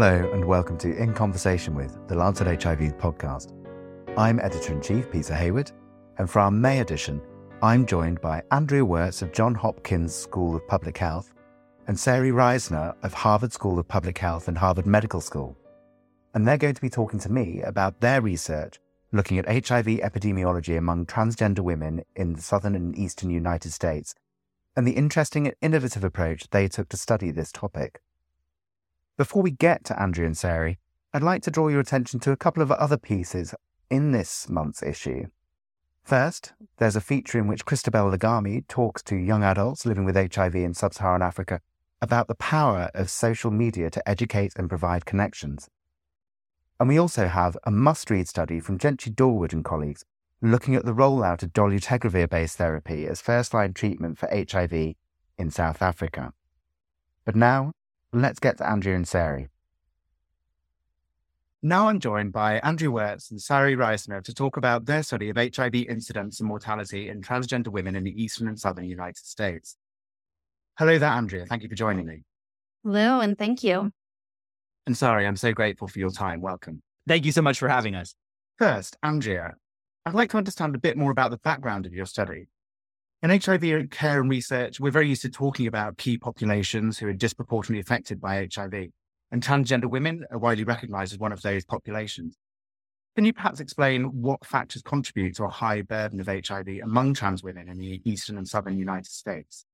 Hello, and welcome to In Conversation with, the Lancet HIV podcast. I'm editor in chief Peter Hayward, and for our May edition, I'm joined by Andrea Wirtz of Johns Hopkins School of Public Health and Sari Reisner of Harvard School of Public Health and Harvard Medical School. And they're going to be talking to me about their research looking at HIV epidemiology among transgender women in the southern and eastern United States and the interesting and innovative approach they took to study this topic. Before we get to Andrea and Sari, I'd like to draw your attention to a couple of other pieces in this month's issue. First, there's a feature in which Christabel Lagami talks to young adults living with HIV in sub Saharan Africa about the power of social media to educate and provide connections. And we also have a must read study from Jienchi Dorward and colleagues looking at the rollout of dolutegravir based therapy as first line treatment for HIV in South Africa. But now, let's get to Andrea and Sari. Now I'm joined by Andrea Wirtz and Sari Reisner to talk about their study of HIV incidence and mortality in transgender women in the eastern and southern United States. Hello there, Andrea. Thank you for joining me. Hello, and thank you. And Sari, I'm so grateful for your time. Welcome. Thank you so much for having us. First, Andrea, I'd like to understand a bit more about the background of your study. In HIV care and research, we're very used to talking about key populations who are disproportionately affected by HIV, and transgender women are widely recognized as one of those populations. Can you perhaps explain what factors contribute to a high burden of HIV among trans women in the eastern and southern United States?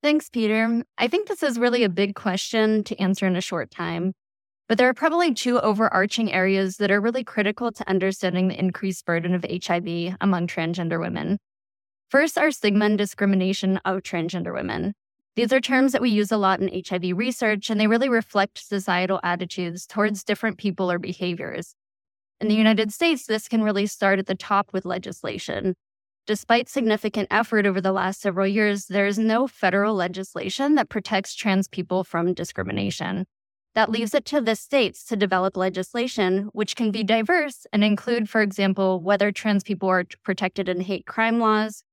Thanks, Peter. I think this is really a big question to answer in a short time. But there are probably two overarching areas that are really critical to understanding the increased burden of HIV among transgender women. First are stigma and discrimination of transgender women. These are terms that we use a lot in HIV research, and they really reflect societal attitudes towards different people or behaviors. In the United States, this can really start at the top with legislation. Despite significant effort over the last several years, there is no federal legislation that protects trans people from discrimination. That leaves it to the states to develop legislation, which can be diverse and include, for example, whether trans people are protected in hate crime laws,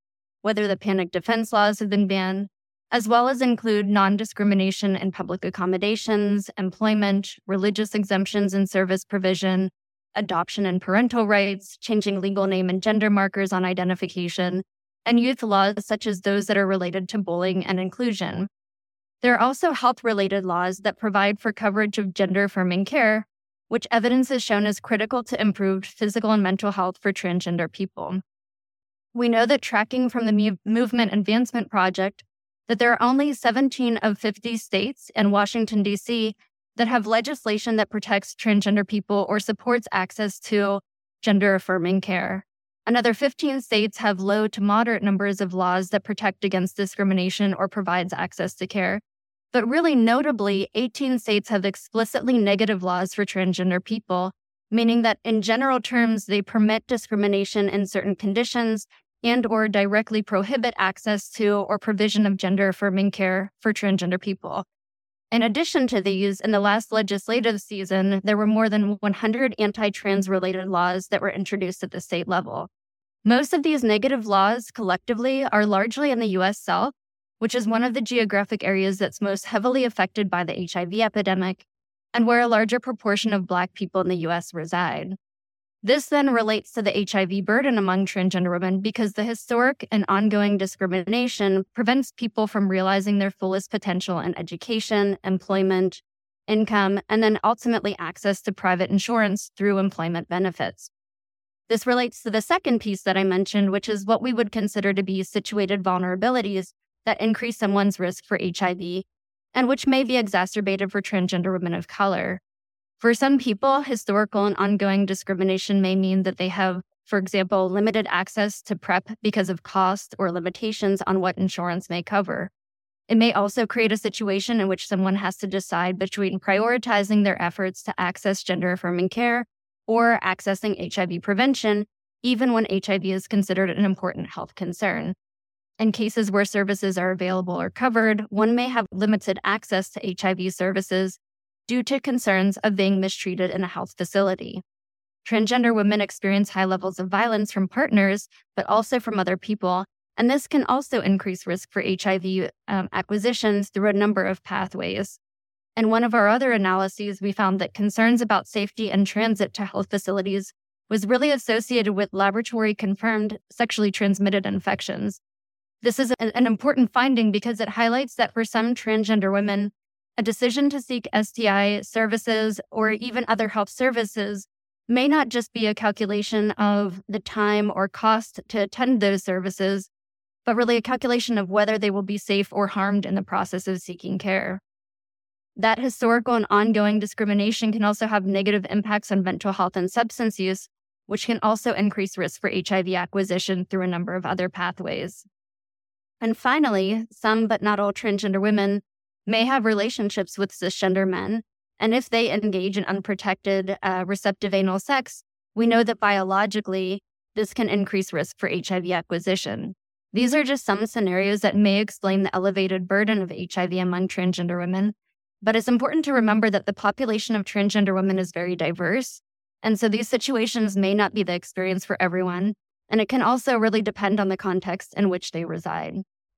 whether the panic defense laws have been banned, as well as include non discrimination in public accommodations, employment, religious exemptions and service provision, adoption and parental rights, changing legal name and gender markers on identification, and youth laws such as those that are related to bullying and inclusion. There are also health related laws that provide for coverage of gender affirming care, which evidence has shown is critical to improved physical and mental health for transgender people. We know that tracking from the Movement Advancement Project that there are only 17 of 50 states and Washington, D.C. that have legislation that protects transgender people or supports access to gender affirming care. Another 15 states have low to moderate numbers of laws that protect against discrimination or provides access to care. But really notably, 18 states have explicitly negative laws for transgender people, meaning that in general terms, they permit discrimination in certain conditions and or directly prohibit access to or provision of gender affirming care for transgender people. In addition to these, in the last legislative season, there were more than 100 anti trans related laws that were introduced at the state level. Most of these negative laws collectively are largely in the US South, which is one of the geographic areas that's most heavily affected by the HIV epidemic and where a larger proportion of Black people in the US reside. This then relates to the HIV burden among transgender women because the historic and ongoing discrimination prevents people from realizing their fullest potential in education, employment, income, and then ultimately access to private insurance through employment benefits. This relates to the second piece that I mentioned, which is what we would consider to be situated vulnerabilities that increase someone's risk for HIV and which may be exacerbated for transgender women of color. For some people, historical and ongoing discrimination may mean that they have, for example, limited access to PrEP because of cost or limitations on what insurance may cover. It may also create a situation in which someone has to decide between prioritizing their efforts to access gender affirming care or accessing HIV prevention, even when HIV is considered an important health concern. In cases where services are available or covered, one may have limited access to HIV services due to concerns of being mistreated in a health facility. Transgender women experience high levels of violence from partners, but also from other people, and this can also increase risk for HIV um, acquisitions through a number of pathways. In one of our other analyses, we found that concerns about safety and transit to health facilities was really associated with laboratory confirmed sexually transmitted infections. This is an important finding because it highlights that for some transgender women, a decision to seek STI services or even other health services may not just be a calculation of the time or cost to attend those services, but really a calculation of whether they will be safe or harmed in the process of seeking care. That historical and ongoing discrimination can also have negative impacts on mental health and substance use, which can also increase risk for HIV acquisition through a number of other pathways. And finally, some but not all transgender women may have relationships with cisgender men. And if they engage in unprotected uh, receptive anal sex, we know that biologically, this can increase risk for HIV acquisition. These are just some scenarios that may explain the elevated burden of HIV among transgender women. But it's important to remember that the population of transgender women is very diverse and so these situations may not be the experience for everyone. And it can also really depend on the context in which they reside.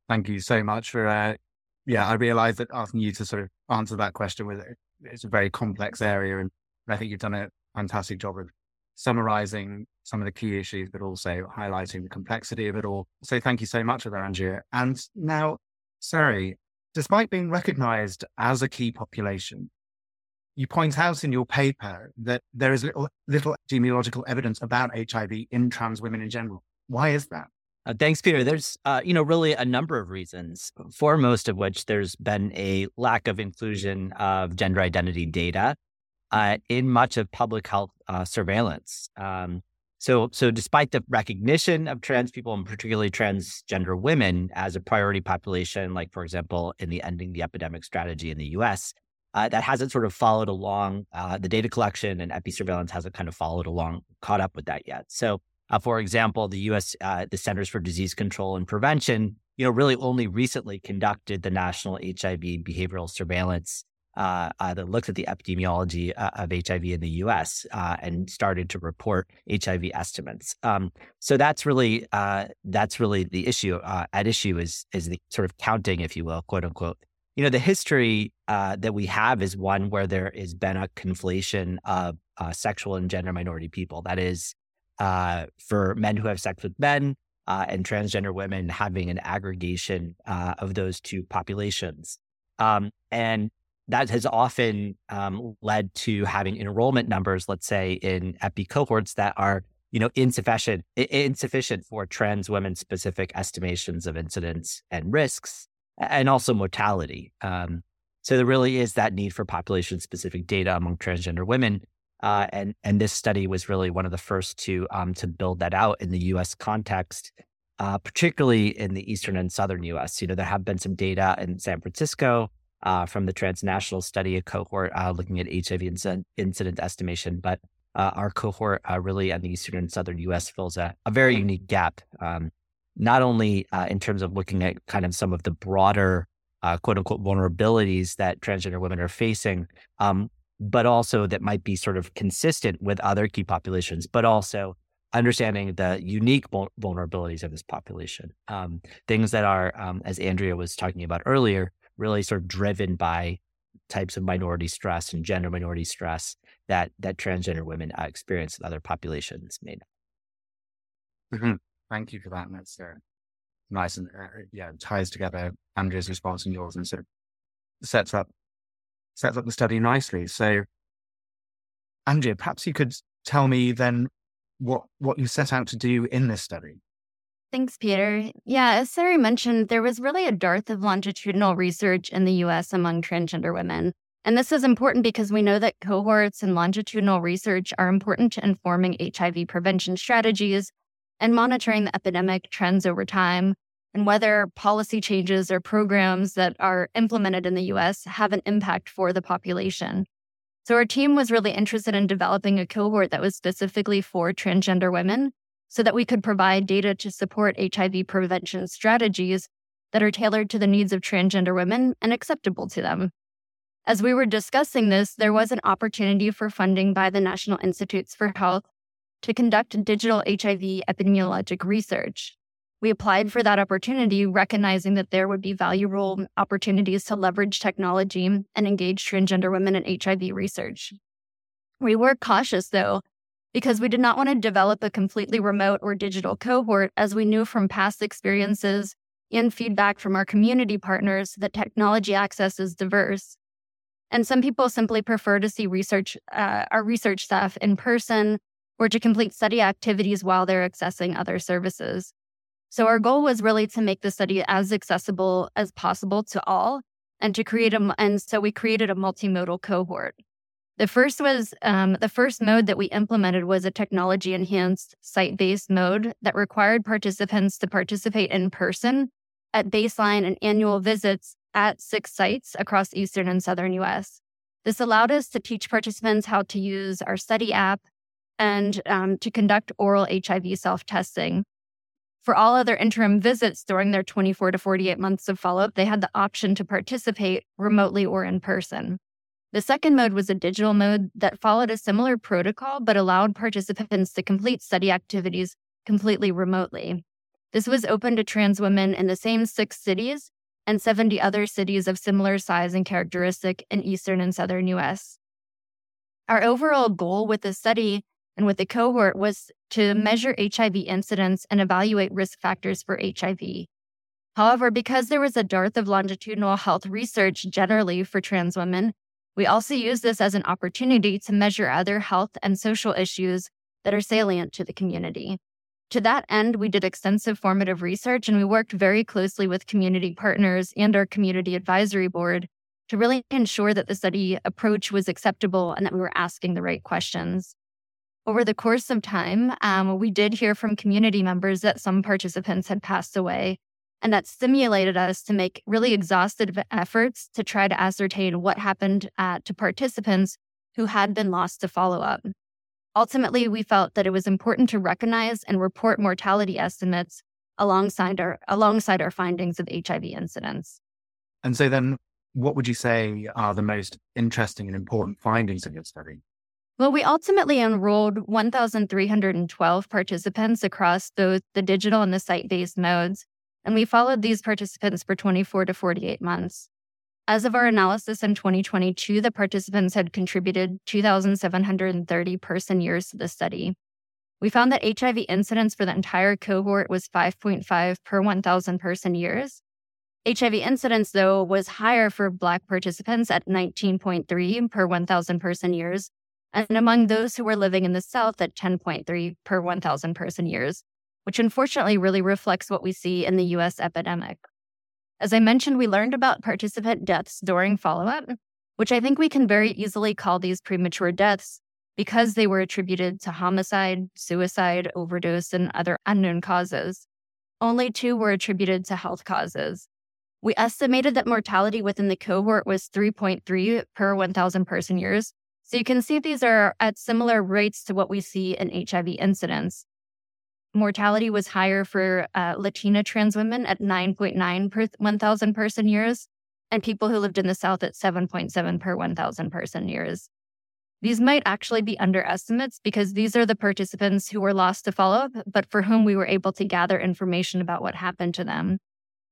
Thank you so much for, uh, yeah, I realize that asking you to sort of answer that question with eh, it's a very complex area. And I think you've done a fantastic job of summarizing some of the key issues, but also highlighting the complexity of it all. So thank you so much for that, Andrea. And now, Sari, despite being recognized as a key population, you point out in your paper that there is little, little epidemiological evidence about HIV in trans women in general. Why is that? Uh, thanks, Peter. There's, uh, you know, really a number of reasons. Foremost of which, there's been a lack of inclusion of gender identity data uh, in much of public health uh, surveillance. Um, so, so despite the recognition of trans people and particularly transgender women as a priority population, like for example in the ending the epidemic strategy in the U.S., uh, that hasn't sort of followed along. Uh, the data collection and epi surveillance hasn't kind of followed along, caught up with that yet. So, uh, for example, the U.S. Uh, the Centers for Disease Control and Prevention, you know, really only recently conducted the national HIV behavioral surveillance uh, uh, that looks at the epidemiology of HIV in the U.S. and started to report HIV estimates. Um, so that's really that's really the issue. at issue is is the sort of counting, if you will, quote unquote, you know, the history uh, that we have is one where there has been a conflation of uh, sexual and gender minority people. That is, uh, for men who have sex with men uh, and transgender women having an aggregation uh, of those two populations. Um, and that has often um, led to having enrollment numbers, let's say in epi cohorts that are you know insufficient insufficient for trans women specific estimations of incidence and risks and also mortality. Um, so there really is that need for population specific data among transgender women. Uh, and and this study was really one of the first to um, to build that out in the U.S. context, uh, particularly in the eastern and southern U.S. You know, there have been some data in San Francisco uh, from the transnational study, a cohort uh, looking at HIV inc- incident estimation, but uh, our cohort uh, really in the eastern and southern U.S. fills a, a very unique gap. Um, not only uh, in terms of looking at kind of some of the broader uh, quote unquote vulnerabilities that transgender women are facing, um, but also that might be sort of consistent with other key populations, but also understanding the unique vulnerabilities of this population. Um, things that are, um, as Andrea was talking about earlier, really sort of driven by types of minority stress and gender minority stress that that transgender women uh, experience that other populations may not. Mm-hmm. Thank you for that. And that's uh, nice and uh, yeah, ties together Andrea's response and yours, and sort of sets up sets up the study nicely. So, Andrea, perhaps you could tell me then what what you set out to do in this study. Thanks, Peter. Yeah, as Sari mentioned, there was really a dearth of longitudinal research in the US among transgender women. And this is important because we know that cohorts and longitudinal research are important to informing HIV prevention strategies and monitoring the epidemic trends over time and whether policy changes or programs that are implemented in the US have an impact for the population. So, our team was really interested in developing a cohort that was specifically for transgender women so that we could provide data to support HIV prevention strategies that are tailored to the needs of transgender women and acceptable to them. As we were discussing this, there was an opportunity for funding by the National Institutes for Health to conduct digital HIV epidemiologic research. We applied for that opportunity, recognizing that there would be valuable opportunities to leverage technology and engage transgender women in HIV research. We were cautious, though, because we did not want to develop a completely remote or digital cohort, as we knew from past experiences and feedback from our community partners that technology access is diverse. And some people simply prefer to see research, uh, our research staff in person or to complete study activities while they're accessing other services. So our goal was really to make the study as accessible as possible to all and to create a, and so we created a multimodal cohort. The first was um, the first mode that we implemented was a technology enhanced site based mode that required participants to participate in person at baseline and annual visits at six sites across eastern and southern US. This allowed us to teach participants how to use our study app and um, to conduct oral HIV self testing. For all other interim visits during their 24 to 48 months of follow up, they had the option to participate remotely or in person. The second mode was a digital mode that followed a similar protocol but allowed participants to complete study activities completely remotely. This was open to trans women in the same six cities and 70 other cities of similar size and characteristic in eastern and southern US. Our overall goal with the study and with the cohort was to mm-hmm. measure HIV incidence and evaluate risk factors for HIV. However, because there was a dearth of longitudinal health research generally for trans women, we also use this as an opportunity to measure other health and social issues that are salient to the community. To that end, we did extensive formative research and we worked very closely with community partners and our community advisory board to really ensure that the study approach was acceptable and that we were asking the right questions. Over the course of time, um, we did hear from community members that some participants had passed away, and that stimulated us to make really exhaustive efforts to try to ascertain what happened uh, to participants who had been lost to follow up. Ultimately, we felt that it was important to recognize and report mortality estimates alongside our alongside our findings of HIV incidence. And so then what would you say are the most interesting and important findings of your study? Well, we ultimately enrolled 1,312 participants across both the digital and the site based modes, and we followed these participants for 24 to 48 months. As of our analysis in 2022, the participants had contributed 2,730 person years to the study. We found that HIV incidence for the entire cohort was 5.5 per 1,000 person years. HIV incidence, though, was higher for Black participants at 19.3 per 1,000 person years, and among those who were living in the South at 10.3 per 1,000 person years, which unfortunately really reflects what we see in the US epidemic. As I mentioned, we learned about participant deaths during follow up, which I think we can very easily call these premature deaths because they were attributed to homicide, suicide, overdose, and other unknown causes. Only two were attributed to health causes. We estimated that mortality within the cohort was 3.3 per 1,000 person years. So you can see these are at similar rates to what we see in HIV incidence. Mortality was higher for uh, Latina trans women at 9.9 per 1,000 person years, and people who lived in the South at 7.7 per 1,000 person years. These might actually be underestimates because these are the participants who were lost to follow up, but for whom we were able to gather information about what happened to them.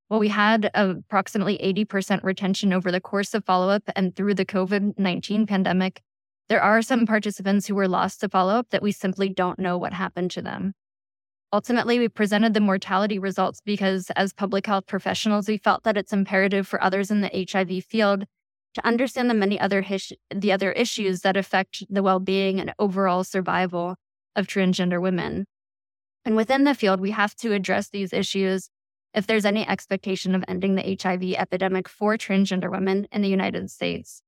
Well, we had approximately 80% retention over the course of follow up and through the COVID 19 pandemic. There are some participants who were lost to follow up that we simply don't know what happened to them. Ultimately, we presented the mortality results because, as public health professionals, we felt that it's imperative for others in the HIV field to understand the many other his- the other issues that affect the well-being and overall survival of transgender women. And within the field, we have to address these issues if there's any expectation of ending the HIV epidemic for transgender women in the United States.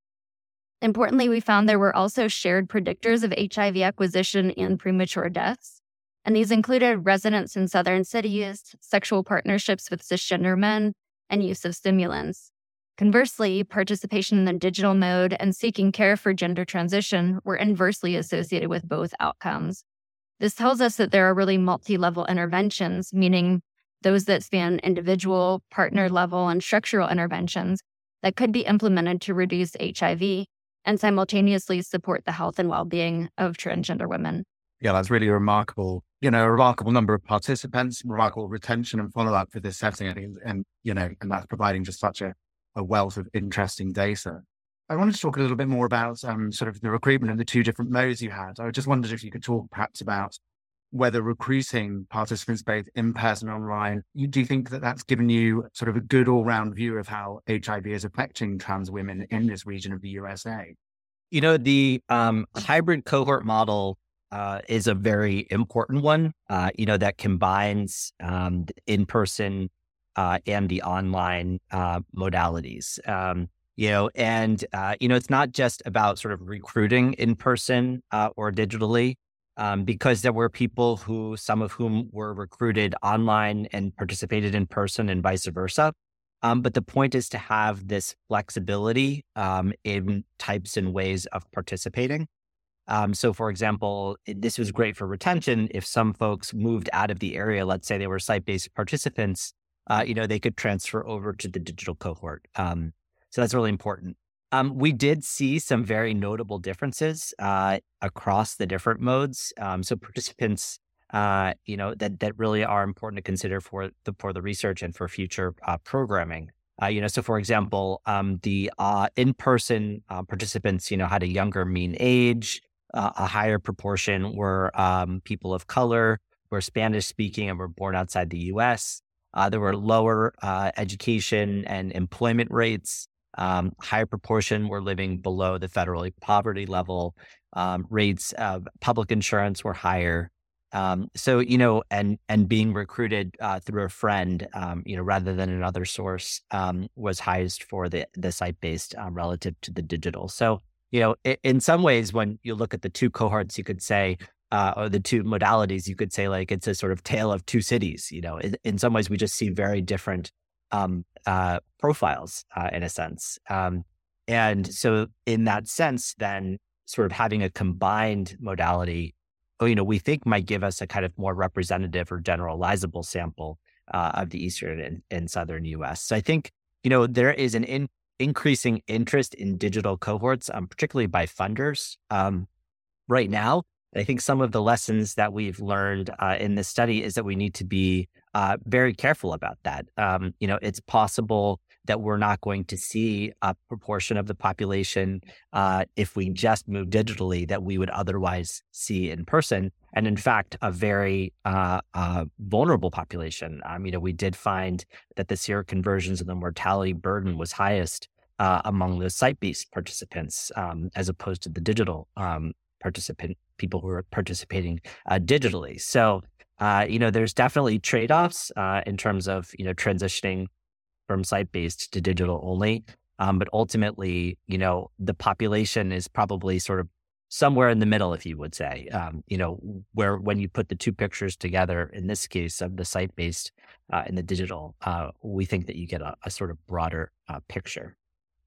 Importantly, we found there were also shared predictors of HIV acquisition and premature deaths and these included residence in southern cities, sexual partnerships with cisgender men, and use of stimulants. Conversely, participation in the digital mode and seeking care for gender transition were inversely associated with both outcomes. This tells us that there are really multi level interventions, meaning those that span individual, partner level, and structural interventions that could be implemented to reduce HIV and simultaneously support the health and well being of transgender women. Yeah, that's really remarkable you know, a remarkable number of participants, remarkable retention and follow up for this setting. I think, and, you know, and that's providing just such a, a wealth of interesting data. I wanted to talk a little bit more about um, sort of the recruitment and the two different modes you had. I just wondered if you could talk perhaps about whether recruiting participants both in person and online, you, do you think that that's given you sort of a good all round view of how HIV is affecting trans women in this region of the USA? You know, the um, hybrid cohort model uh, is a very important one, uh, you know, that combines um, in person uh, and the online uh, modalities. Um, you know, and, uh, you know, it's not just about sort of recruiting in person uh, or digitally, um, because there were people who, some of whom were recruited online and participated in person and vice versa. Um, but the point is to have this flexibility um, in types and ways of participating. Um, so, for example, this was great for retention. If some folks moved out of the area, let's say they were site-based participants, uh, you know, they could transfer over to the digital cohort. Um, so that's really important. Um, we did see some very notable differences uh, across the different modes. Um, so participants, uh, you know, that that really are important to consider for the for the research and for future uh, programming. Uh, you know, so for example, um, the uh, in-person uh, participants, you know, had a younger mean age a higher proportion were um, people of color, were Spanish speaking, and were born outside the US. There were lower education and employment rates. Um, higher proportion were living below the federal poverty level. Um, rates of public insurance were higher. Um, so you know, and and being recruited uh, through a friend, um, you know, rather than another source, um, was highest for the the site based um, relative to the digital. So you know, in some ways, when you look at the two cohorts, you could say, uh, or the two modalities, you could say like it's a sort of tale of two cities. You know, in, in some ways, we just see very different um, uh, profiles uh, in a sense. Um, and so, in that sense, then sort of having a combined modality, oh, you know, we think might give us a kind of more representative or generalizable sample uh, of the eastern and, and southern U.S. So I think you know there is an in, increasing interest in digital cohorts, um, particularly by funders um, right now. I think some of the lessons that we've learned uh, in this study is that we need to be uh, very careful about that. Um, you know, it's possible that we're not going to see a proportion of the population uh, if we just move digitally that we would otherwise see in person. And in fact, a very uh, uh, vulnerable population. Um, you know, we did find that the seroconversions and the mortality burden was highest uh, among the site-based participants um, as opposed to the digital um, participant people who are participating uh, digitally. So, uh, you know, there's definitely trade-offs in terms of you know transitioning from site based to digital only. Um, but ultimately, you know, the population is probably sort of somewhere in the middle, if you would say, um, you know, where when you put the two pictures together, in this case of the site based uh, and the digital, uh, we think that you get a, a sort of broader uh, picture.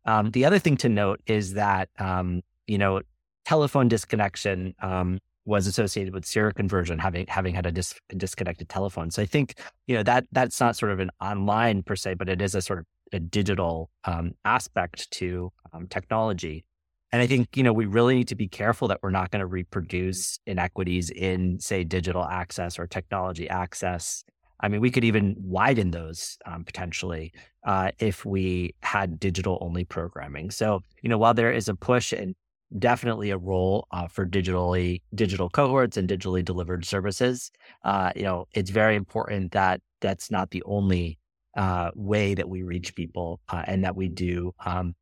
Um, the other thing to note is that, um, you know, telephone disconnection um, was associated with seroconversion, having having had a dis- disconnected telephone. So I think you know that that's not sort of an online per se, but it is a sort of a digital um, aspect to um, technology. And I think you know we really need to be careful that we're not going to reproduce inequities in say digital access or technology access. I mean, we could even widen those um, potentially uh, if we had digital only programming. So, you know, while there is a push and definitely a role uh, for digitally digital cohorts and digitally delivered services. Uh, you know, it's very important that that's not the only uh, way that we reach people, uh, and that we do um,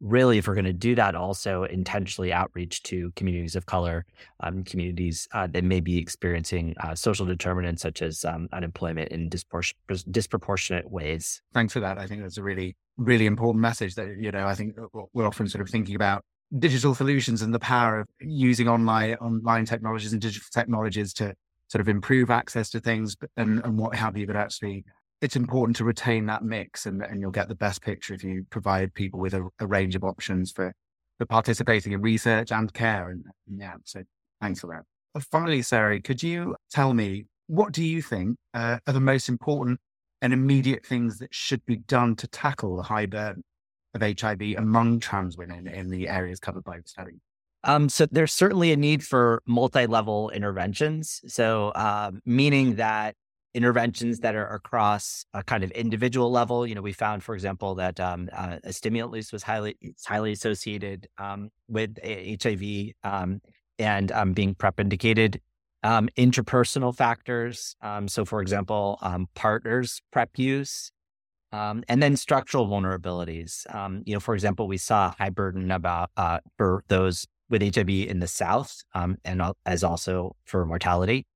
really, if we're going to do that, also intentionally outreach to communities of color, um, communities uh, that may be experiencing uh, social determinants such as um, unemployment in dispor- disproportionate ways. Thanks for that. I think that's a really, really important message that, you know, I think we're often sort of thinking about digital solutions and the power of using online online technologies and digital technologies to sort of improve access to things and, and what have you. But actually, it's important to retain that mix, and, and you'll get the best picture if you provide people with a, a range of options for for participating in research and care. And, and yeah, so thanks for that. But finally, Sari, could you tell me what do you think uh, are the most important and immediate things that should be done to tackle the high burden of HIV among trans women in the areas covered by the study? Um, so there's certainly a need for multi-level interventions. So uh, meaning that interventions that are across a kind of individual level. You know, we found, for example, that um, uh, a stimulant use was highly highly associated um, with HIV um, and um, being PrEP indicated. Um, interpersonal factors. Um, so, for example, partners PrEP use. And then structural vulnerabilities. you know, for example, we saw high burden about uh, for those with HIV in the South, and as also for mortality.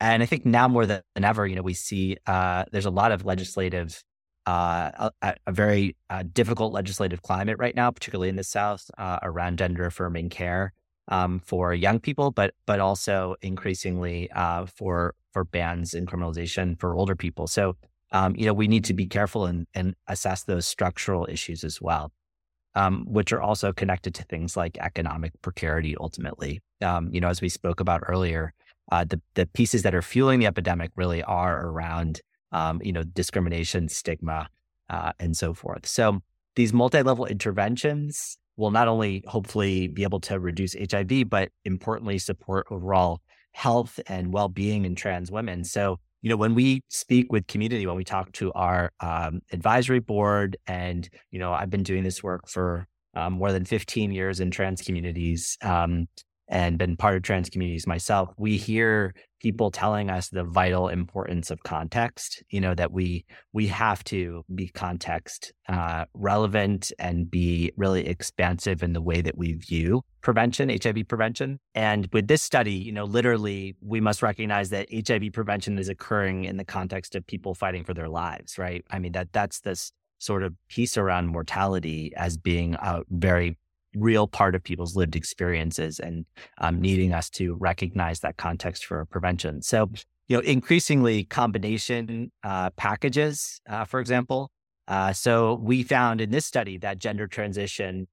And I think now more than ever, you know, we see uh, there's a lot of legislative, uh, a, a, very uh, difficult legislative climate right now, particularly in the South, uh, around gender affirming care um, for young people, but but also increasingly uh, for for bans and criminalization for older people. So, um, you know, we need to be careful and, and assess those structural issues as well, um, which are also connected to things like economic precarity. Ultimately, um, you know, as we spoke about earlier uh, the the pieces that are fueling the epidemic really are around um, you know discrimination, stigma, uh, and so forth. So these multi-level interventions will not only hopefully be able to reduce HIV, but importantly support overall health and well-being in trans women. So you know when we speak with community, when we talk to our um, advisory board, and you know I've been doing this work for um, more than 15 years in trans communities. Um, and been part of trans communities myself, we hear people telling us the vital importance of context. You know that we we have to be context uh, relevant and be really expansive in the way that we view prevention, HIV prevention. And with this study, you know, literally, we must recognize that HIV prevention is occurring in the context of people fighting for their lives. Right? I mean that that's this sort of piece around mortality as being a very real part of people's lived experiences and um, needing us to recognize that context for prevention. So, you know, increasingly combination uh, packages, uh, for example. Uh, so we found in this study that gender transition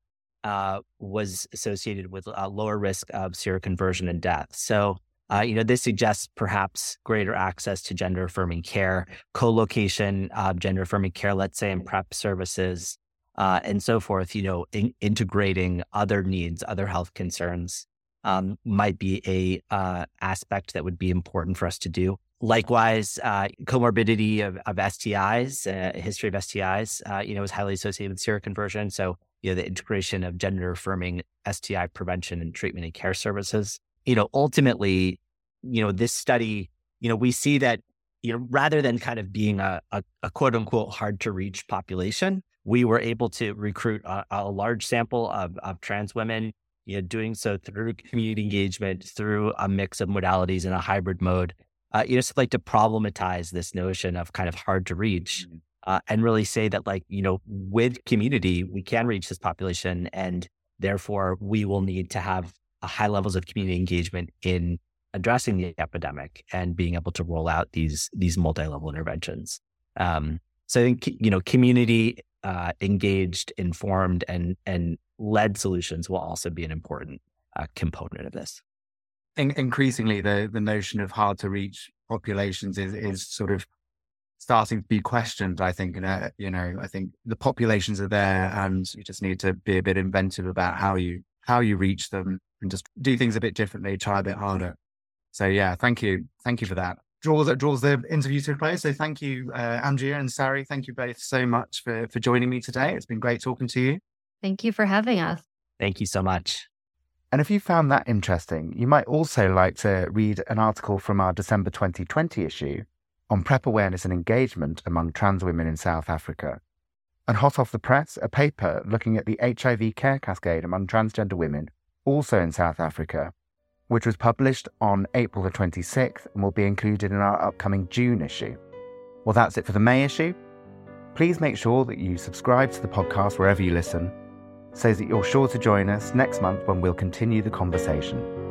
uh, was associated with a lower risk of seroconversion and death. So, uh, you know, this suggests perhaps greater access to gender affirming care, co-location of gender affirming care, let's say in PrEP services, uh, and so forth, you know, in, integrating other needs, other health concerns um, might be a uh, aspect that would be important for us to do. Likewise, uh, comorbidity of, of STIs, uh, history of STIs, uh, you know, is highly associated with seroconversion. So, you know, the integration of gender affirming STI prevention and treatment and care services. You know, ultimately, you know, this study, you know, we see that, you know, rather than kind of being a, a, a quote unquote hard to reach population, we were able to recruit a, a large sample of, of trans women, you know, doing so through community engagement, through a mix of modalities in a hybrid mode. Uh, you just like to problematize this notion of kind of hard to reach mm-hmm. uh, and really say that, like, you know, with community, we can reach this population and therefore we will need to have high levels of community engagement in addressing the epidemic and being able to roll out these these multi-level interventions. Um, so I think you know community uh, engaged, informed, and and led solutions will also be an important uh, component of this. In- increasingly, the the notion of hard to reach populations is is sort of starting to be questioned. I think, and uh, you know, I think the populations are there, and you just need to be a bit inventive about how you how you reach them, and just do things a bit differently, try a bit harder. So yeah, thank you, thank you for that draws that draws the interview to a close. So thank you, uh, Andrea and Sari. Thank you both so much for for joining me today. It's been great talking to you. Thank you for having us. Thank you so much. And if you found that interesting, you might also like to read an article from our December 2020 issue on PrEP awareness and engagement among trans women in South Africa. And hot off the press, a paper looking at the HIV care cascade among transgender women, also in South Africa, which was published on April the 26th and will be included in our upcoming June issue. Well, that's it for the May issue. Please make sure that you subscribe to the podcast wherever you listen so that you're sure to join us next month when we'll continue the conversation.